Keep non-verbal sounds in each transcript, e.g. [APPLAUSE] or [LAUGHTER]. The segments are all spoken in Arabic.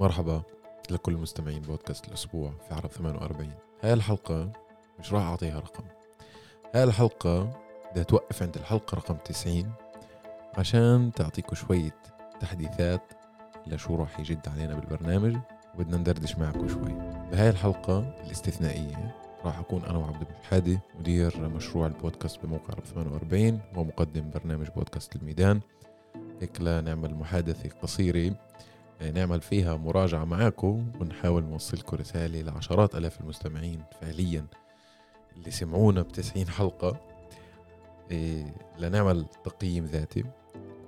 مرحبا لكل مستمعين بودكاست الأسبوع في عرب 48 هاي الحلقة مش راح أعطيها رقم. هاي الحلقة بدها توقف عند الحلقة رقم 90 عشان تعطيكم شوية تحديثات لشو راح يجد علينا بالبرنامج وبدنا ندردش معكم شوي. بهاي الحلقة الاستثنائية راح أكون أنا وعبد الحادي مدير مشروع البودكاست بموقع عرب 48 ومقدم برنامج بودكاست الميدان. هيك لنعمل محادثة قصيرة. نعمل فيها مراجعة معاكم ونحاول نوصلكم رسالة لعشرات ألاف المستمعين فعليا اللي سمعونا بتسعين حلقة. إيه، لنعمل تقييم ذاتي.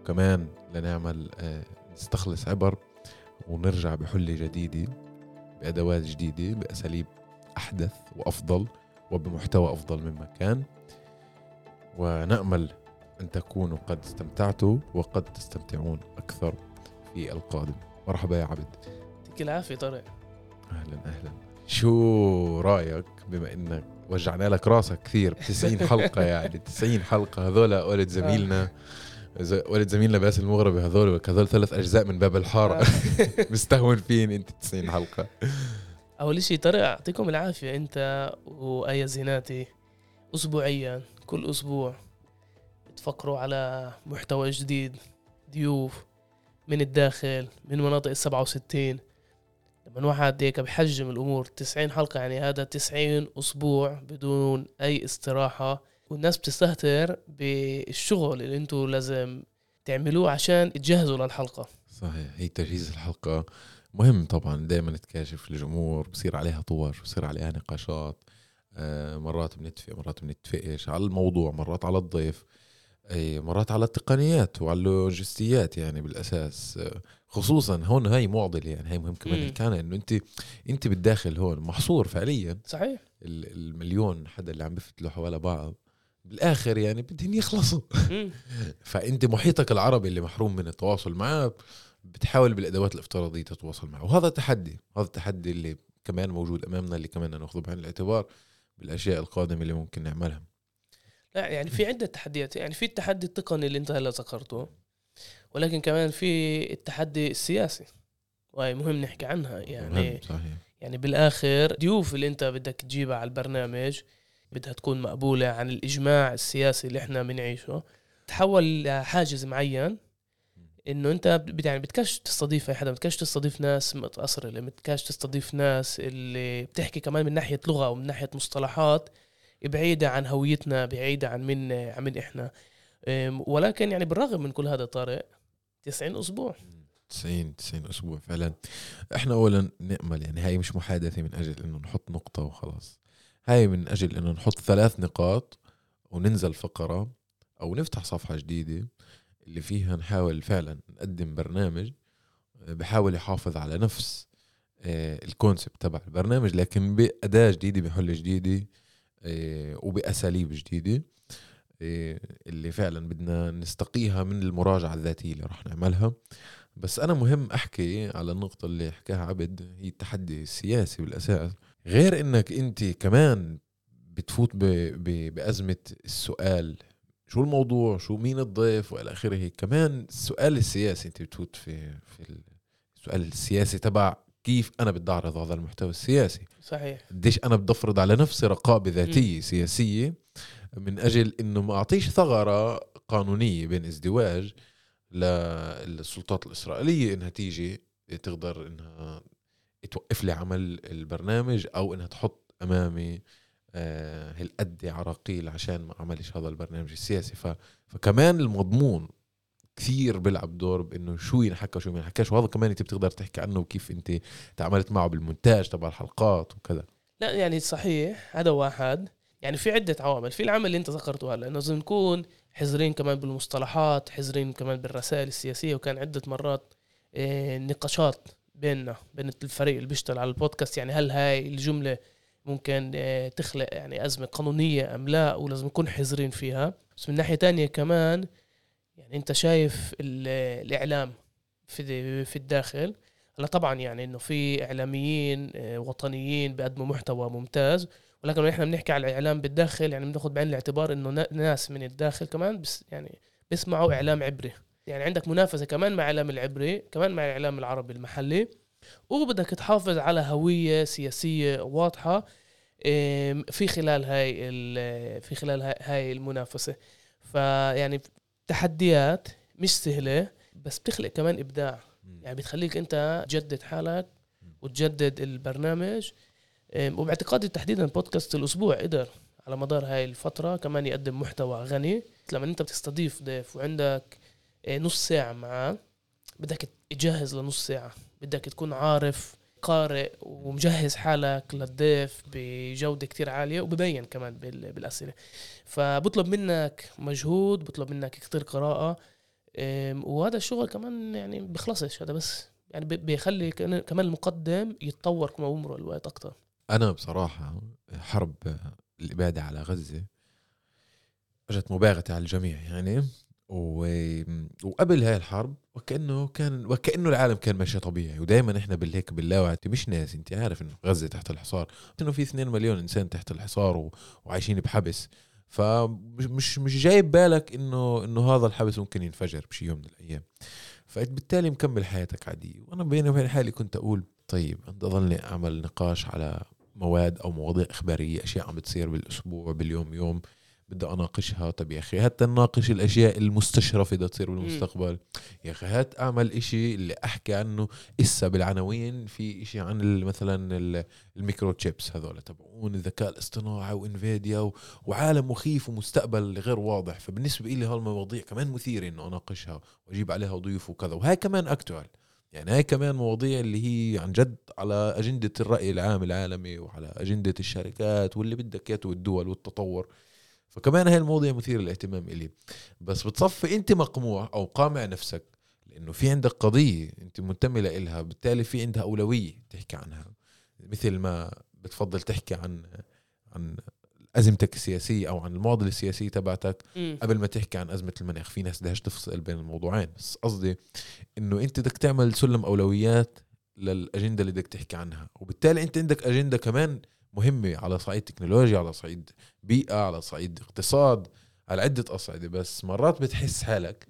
وكمان لنعمل آه، نستخلص عبر ونرجع بحلة جديدة بأدوات جديدة بأساليب أحدث وأفضل وبمحتوى أفضل مما كان ونأمل أن تكونوا قد استمتعتوا وقد تستمتعون أكثر في القادم. مرحبا يا عبد. يعطيك العافية طارق. أهلا أهلا. شو رأيك؟ بما إنك وجعنا لك راسك كثير ب 90 [LAUGHS] حلقة يعني 90 حلقة. هذول ولد زميلنا ز- ولد زميلنا باسل المغربي هذول هذول ثلاث أجزاء من باب الحارة. [LAUGHS] مستهون فين أنت 90 حلقة؟ أول شيء طارق يعطيكم العافية. أنت وآية زيناتي أسبوعيا كل أسبوع تفكروا على محتوى جديد ضيوف من الداخل من مناطق السبعة وستين. لما واحد هيك بحجم الأمور 90 حلقة يعني هذا 90 أسبوع بدون أي استراحة. والناس بتستهتر بالشغل اللي أنتوا لازم تعملوه عشان تجهزوا للحلقة. صحيح هي تجهيز الحلقة مهم طبعا دائما نتكاشف الجمهور بصير عليها طوش بصير عليها نقاشات. آه، مرات بنتفق مرات بنتفقش. على الموضوع مرات على الضيف. أي مرات على التقنيات وعلى اللوجستيات يعني بالأساس. خصوصا هون هاي معضلة يعني هاي مهم كمان. نحكي إنه انت أنت بالداخل هون محصور فعليا. صحيح. ال- المليون حدا اللي عم بفتلوا حوالي بعض بالآخر يعني بدهم يخلصوا. [LAUGHS] فأنت محيطك العربي اللي محروم من التواصل معاه بتحاول بالأدوات الافتراضية تتواصل معه. وهذا تحدي هذا التحدي اللي كمان موجود أمامنا اللي كمان نأخذه بعين الاعتبار بالأشياء القادمة اللي ممكن نعملها. لا يعني في عدة تحديات يعني في التحدي التقني اللي انت هلا ذكرته ولكن كمان في التحدي السياسي وهي مهم نحكي عنها يعني صحيح. يعني بالآخر ضيوف اللي انت بدك تجيبها على البرنامج بدها تكون مقبولة عن الإجماع السياسي اللي إحنا بنعيشه. تحول لحاجز معين إنه انت يعني بدكش تستضيف أي حدا بدكش تستضيف ناس متأصرة بدكش تستضيف ناس اللي بتحكي كمان من ناحية لغة ومن ناحية مصطلحات. بعيدة عن هويتنا بعيدة عن من عن إحنا. ولكن يعني بالرغم من كل هذا طارق 90 أسبوع. 90 90 أسبوع فعلا. إحنا اولا نأمل يعني هاي مش محادثة من أجل إنه نحط نقطة وخلاص. هاي من أجل إنه نحط ثلاث نقاط وننزل فقرة أو نفتح صفحة جديدة اللي فيها نحاول فعلا نقدم برنامج بحاول يحافظ على نفس آه، الكونسبت تبع البرنامج لكن بأداة جديدة بحلة جديدة آه، وبأساليب جديدة آه، اللي فعلا بدنا نستقيها من المراجعة الذاتية اللي راح نعملها. بس أنا مهم أحكي على النقطة اللي حكاها عبد هي التحدي السياسي بالأساس. غير إنك أنت كمان بتفوت ب... ب... بأزمة السؤال شو الموضوع؟ شو مين الضيف؟ وإلى آخره. كمان السؤال السياسي أنت بتفوت في في السؤال السياسي تبع كيف أنا بدي أعرض هذا المحتوى السياسي. صحيح. قديش أنا بدي أفرض على نفسي رقابة ذاتية سياسية من أجل إنه ما أعطيش ثغرة قانونية بين ازدواج للسلطات الإسرائيلية إنها تيجي تقدر إنها توقف لي عمل البرنامج أو إنها تحط أمامي آه، هالقد عراقيل عشان ما عملش هذا البرنامج السياسي. ف... فكمان المضمون كثير بيلعب دور بإنه شو ينحكى وشو ما ينحكاش وهذا كمان انت بتقدر تحكي عنه وكيف انت تعاملت معه بالمونتاج تبع الحلقات وكذا. لا يعني صحيح هذا واحد. يعني في عدة عوامل في العامل اللي انت ذكرته هلا إنه لازم نكون حذرين كمان بالمصطلحات حذرين كمان بالرسائل السياسية وكان عدة مرات آه، نقاشات بيننا بين الفريق اللي بيشتغل على البودكاست. يعني هل هاي الجملة ممكن آه، تخلق يعني أزمة قانونية أم لا؟ ولازم نكون حذرين فيها. بس من ناحية تانية كمان يعني انت شايف ال- الإعلام في في الداخل؟ هلا طبعا يعني إنه في إعلاميين آه، وطنيين بيقدموا محتوى ممتاز ولكن إحنا بنحكي على الإعلام بالداخل يعني بناخذ بعين الاعتبار إنه نا- ناس من الداخل كمان بس يعني بيسمعوا إعلام عبري. يعني عندك منافسة كمان مع الإعلام العبري كمان مع الإعلام العربي المحلي وبدك تحافظ على هوية سياسية واضحة في خلال هاي في خلال هاي المنافسة. فيعني تحديات مش سهلة بس بتخلق كمان إبداع. يعني بتخليك أنت تجدد حالك وتجدد البرنامج. وباعتقادي تحديدا بودكاست الأسبوع قدر على مدار هاي الفترة كمان يقدم محتوى غني. لما أنت بتستضيف ضيف وعندك آه، نص ساعة معاه بدك تجهز لنص ساعة. بدك تكون عارف قارئ ومجهز حالك للضيف بجودة كتير عالية وببين كمان بال- بالأسئلة. فبطلب منك مجهود بطلب منك كتير قراءة وهذا الشغل كمان يعني بيخلصش هذا بس يعني بي- بيخلي كمان المقدم يتطور كما بمرق الوقت أكتر. أنا بصراحة حرب الإبادة على غزة إجت مباغتة على الجميع يعني. و... وقبل هاي الحرب وكأنه كان وكأنه العالم كان ماشي طبيعي. ودائما إحنا بالهيك باللاوعي مش ناس أنت عارف إنه غزة تحت الحصار. إنه في 2 مليون إنسان تحت الحصار و... وعايشين بحبس. فمش مش جايب بالك إنه إنه هذا الحبس ممكن ينفجر بشي يوم من الأيام. فبالتالي مكمل حياتك عادي وأنا بيني وبين حالي كنت أقول طيب بدي اضلني أعمل نقاش على مواد أو مواضيع إخبارية أشياء عم بتصير بالأسبوع باليوم يوم. بدي أناقشها. طب يا أخي هات نناقش الأشياء المستشرفة بدها تصير بالمستقبل. يا أخي هات أعمل إشي اللي أحكي عنه إسا بالعناوين في إشي عن مثلا ال- ال microchips هذول تبعون الذكاء الاصطناعي وانفيديا و- وعالم مخيف ومستقبل غير واضح. فبالنسبة لي هالمواضيع كمان مثيرة إنه أناقشها وأجيب عليها ضيوف وكذا. وهي كمان actual يعني هاي كمان مواضيع اللي هي عن جد على أجندة الرأي العام العالمي وعلى أجندة الشركات واللي بدك إياه والدول والتطور. فكمان هاي المواضيع مثيرة للاهتمام إلي. بس بتصفي أنت مقموع أو قامع نفسك لأنه في عندك قضية أنت منتمي لإلها بالتالي في عندها أولوية تحكي عنها. مثل ما بتفضل تحكي عن عن أزمتك السياسية أو عن المعضلة السياسية تبعتك. قبل ما تحكي عن أزمة المناخ في ناس بدهاش تفصل بين الموضوعين. بس قصدي إنه أنت بدك تعمل سلم أولويات للأجندة اللي بدك تحكي عنها. وبالتالي أنت عندك أجندة كمان مهمة على صعيد تكنولوجيا على صعيد بيئة على صعيد اقتصاد على عدة أصعدة بس مرات بتحس حالك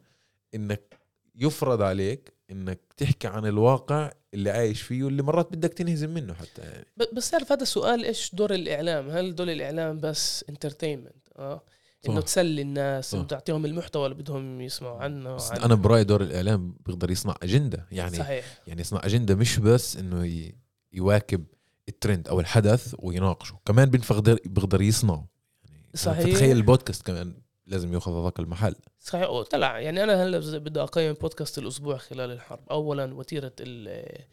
إنك يفرض عليك إنك تحكي عن الواقع اللي عايش فيه واللي مرات بدك تنهزم منه حتى يعني. بس تعرف هذا السؤال إيش دور الإعلام؟ هل دور الإعلام بس انترتينمنت آه. إنه. تسلي الناس صح. إنه تعطيهم المحتوى اللي بدهم يسمعوا عنه بس عن- أنا برأيي دور الإعلام بيقدر يصنع أجندة. يعني صحيح. يعني يصنع أجندة مش بس إنه يواكب الترند أو الحدث ويناقشه. كمان بيقدر بيقدر يصنعه. يعني صحيح. تخيل البودكاست كمان لازم ياخذ هذاك المحل. صحيح. وطلع يعني أنا هلأ بدي أقيم بودكاست الأسبوع خلال الحرب. اولا وتيرة ال-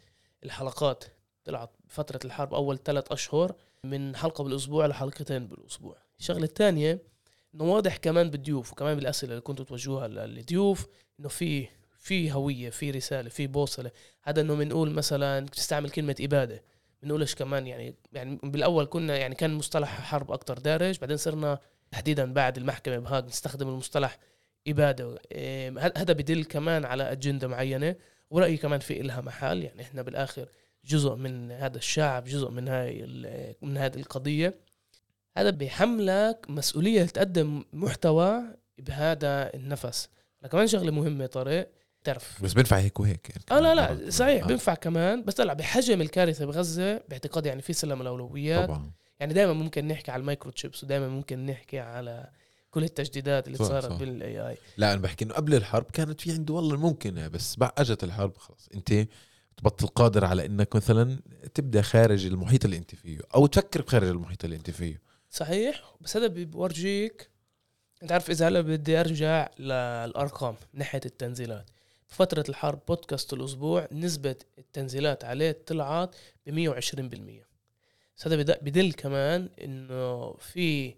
الحلقات. طلعت فترة الحرب أول ثلاث أشهر. من حلقة بالأسبوع لحلقتين بالأسبوع. الشغلة الثانية إنه واضح كمان بالضيوف وكمان بالأسئلة اللي كنتوا توجهوها للضيوف إنه في في هوية في رسالة في بوصلة. هذا إنه بنقول مثلا تستعمل كلمة إبادة. بنقولش كمان يعني يعني بالأول كنا يعني كان مصطلح حرب أكتر دارج بعدين صرنا تحديدا بعد المحكمة بهاج نستخدم المصطلح إبادة. هذا بدل كمان على أجندة معينة ورأيي كمان في إلها محل. يعني إحنا بالآخر جزء من هذا الشعب جزء من هاي من هذه القضية. هذا بيحملك مسؤولية تقدم محتوى بهذا النفس. كمان شغلة مهمة طارق تعرف بس بينفع هيك وهيك يعني. آه لا كمان مرات. لا صحيح آه. بينفع كمان. بس طلع بحجم الكارثة بغزة باعتقادي يعني في سلم الأولويات. طبعا. يعني دائما ممكن نحكي على ال microchips ودائما ممكن نحكي على كل التجديدات اللي صح، صارت. بال AI لا أنا بحكي إنه قبل الحرب كانت في عنده والله ممكنه بس بعد أجت الحرب خلص أنت تبطل قادر على إنك مثلا تبدأ خارج المحيط اللي أنت فيه أو تفكر بخارج المحيط اللي أنت فيه. صحيح. بس هذا بورجيك أنت عارف إذا هلا بدي أرجع للأرقام من ناحية التنزيلات. فترة الحرب بودكاست الأسبوع نسبة التنزيلات عليه طلعت ب 120% بس هذا بد- بدل كمان إنه في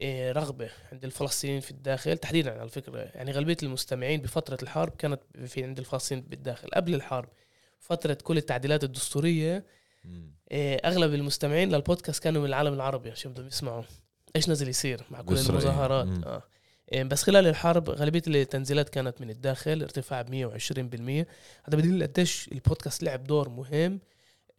إيه، رغبة عند الفلسطينيين في الداخل تحديدا على فكرة يعني غالبية المستمعين بفترة الحرب كانت في عند الفلسطينيين بالداخل. قبل الحرب فترة كل التعديلات الدستورية إيه، أغلب المستمعين للبودكاست كانوا من العالم العربي عشان بدهم يسمعوا إيش نازل يصير مع كل بإسرائيل. المظاهرات. آه. بس خلال الحرب غالبية التنزيلات كانت من الداخل ارتفاع ب 120% هذا بدل قديش البودكاست لعب دور مهم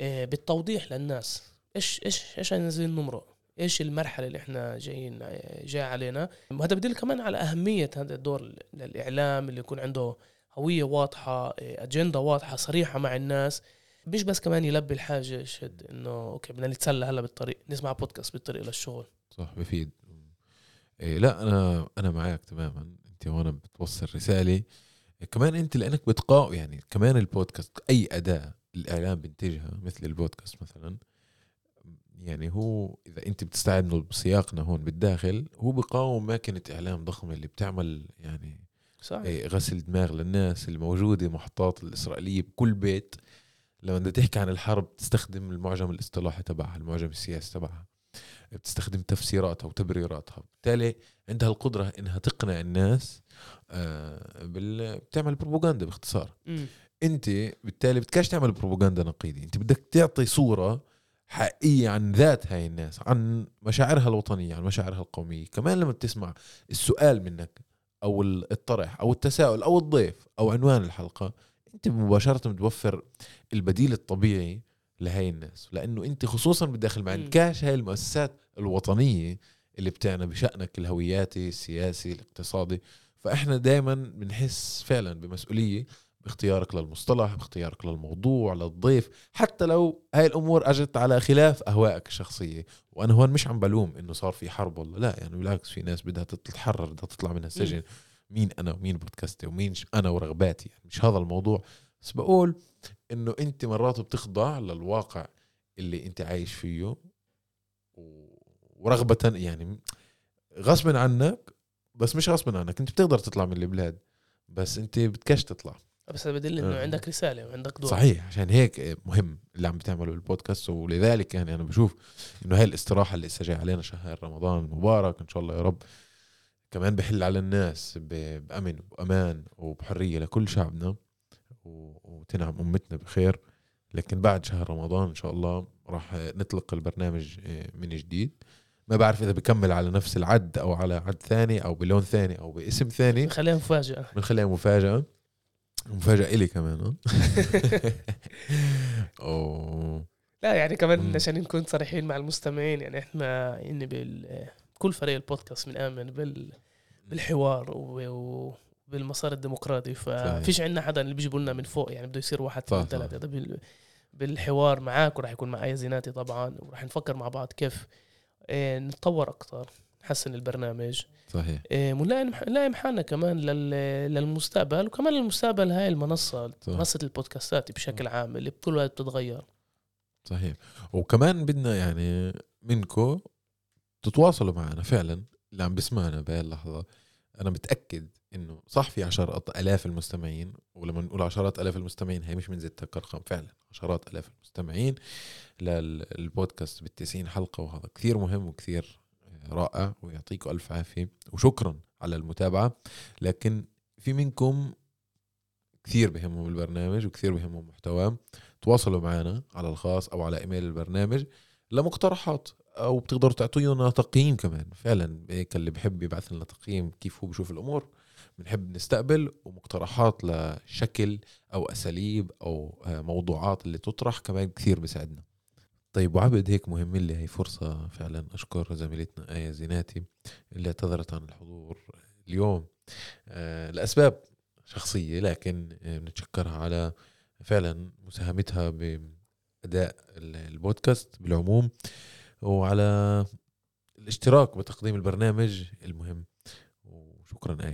إيه، بالتوضيح للناس. إيش إيش إيش عايزين نمرق؟ إيش المرحلة اللي إحنا جايين جاي علينا؟ وهذا بدل كمان على أهمية هذا الدور للإعلام اللي يكون عنده هوية واضحة إيه، أجندة واضحة صريحة مع الناس. مش بس كمان يلبي الحاجة شد إنه أوكي بدنا نتسلى هلا بالطريق نسمع بودكاست بالطريق للشغل. صح بفيد. إيه لا أنا أنا معك تماما. أنت هون بتوصل رسالة. كمان أنت لأنك بتقاوم يعني كمان البودكاست أي أداة الإعلام بينتجها مثل البودكاست مثلا يعني هو إذا أنت بتستعمله بسياقنا هون بالداخل هو بقاوم ماكينة إعلام ضخمة اللي بتعمل يعني صح إيه، غسل دماغ للناس الموجودة محطات الإسرائيلية بكل بيت. لما بدها تحكي عن الحرب تستخدم المعجم الاصطلاحي تبعها المعجم السياسي تبعها. بتستخدم تفسيراتها وتبريراتها. بالتالي عندها القدرة إنها تقنع الناس آه، بال... بتعمل بروباغندا باختصار. مم. أنت بالتالي بدكش تعمل بروباغندا نقيضة أنت بدك تعطي صورة حقيقية عن ذات هاي الناس عن مشاعرها الوطنية عن مشاعرها القومية. كمان لما بتسمع السؤال منك أو الطرح أو التساؤل أو الضيف أو عنوان الحلقة أنت مباشرة بتوفر البديل الطبيعي لهي الناس. لأنه أنت خصوصا بالداخل ما. عندكاش هاي المؤسسات الوطنية اللي بتعنى بشأنك الهوياتي السياسي الاقتصادي. فإحنا دائما بنحس فعلا بمسؤولية باختيارك للمصطلح باختيارك للموضوع للضيف. حتى لو هاي الأمور أجت على خلاف أهوائك الشخصية. وأنا هون مش عم بلوم إنه صار في حرب والله لا. يعني بالعكس في ناس بدها تتحرر بدها تطلع من السجن مين أنا؟ ومين بودكاستي؟ ومين أنا ورغباتي؟ يعني مش هذا الموضوع. بس بقول إنه أنت مرات بتخضع للواقع اللي أنت عايش فيه ورغبة يعني غصبا عنك بس مش غصبا عنك أنت بتقدر تطلع من البلاد بس أنت بدكش تطلع. بس هذا بدل إنه آه. عندك رسالة وعندك دور. صحيح عشان هيك مهم اللي عم بتعمله البودكاست ولذلك يعني أنا بشوف إنه هاي الاستراحة اللي لسه جاي علينا شهر رمضان المبارك إن شاء الله يا رب كمان بحل على الناس بأمن وأمان وبحرية لكل شعبنا. وتنعم أمتنا بخير. لكن بعد شهر رمضان إن شاء الله راح نطلق البرنامج آه، من جديد. ما بعرف إذا بكمل على نفس العد أو على عد ثاني أو بلون ثاني أو باسم ثاني. خليها مفاجأة. بنخليها مفاجأة. مفاجأة إلي كمان [LAUGHS] ها أوه. لا يعني كمان. عشان نكون صريحين مع المستمعين يعني إحنا يعني بال كل فريق البودكاست بنآمن بال بالحوار و- وبالمسار الديمقراطي ففيش عندنا حدا اللي بيجي لنا من فوق يعني بده يصير واحد اثنين. ثلاثة. بال- بالحوار معاك وراح يكون معي زيناتي طبعا وراح نفكر مع بعض كيف آه، نتطور أكثر نحسن البرنامج. صحيح. ونلاقي نلاقي حالنا كمان لل- للمستقبل وكمان للمستقبل هاي المنصة صح. منصة البودكاستات بشكل عام اللي بكل وقت بتتغير. صحيح. وكمان بدنا يعني منكم تتواصلوا معنا فعلا اللي عم بسمعنا بهي اللحظة. أنا متأكد إنه صح في عشرات آلاف المستمعين ولما نقول عشرات آلاف المستمعين هي مش بنزيد كرقم فعلا عشرات آلاف المستمعين للبودكاست بالتسعين حلقة وهذا كثير مهم وكثير رائع ويعطيكم ألف عافية وشكرا على المتابعة. لكن في منكم كثير بهمهم البرنامج وكثير بهمهم محتواه تواصلوا معنا على الخاص أو على إيميل البرنامج لمقترحات أو بتقدروا تعطونا تقييم كمان. فعلا هيك اللي بحب يبعث لنا تقييم كيف هو بشوف الأمور. بنحب نستقبل ومقترحات لشكل أو أساليب أو آه، موضوعات اللي تطرح كمان كثير بيساعدنا. طيب وعبد هيك مهم لي هي فرصة فعلا أشكر زميلتنا آية زيناتي اللي اعتذرت عن الحضور اليوم. آه، لأسباب شخصية لكن آه، بنتشكرها على فعلا مساهمتها بأداء ال- البودكاست بالعموم وعلى الاشتراك بتقديم البرنامج المهم. وشكرا آية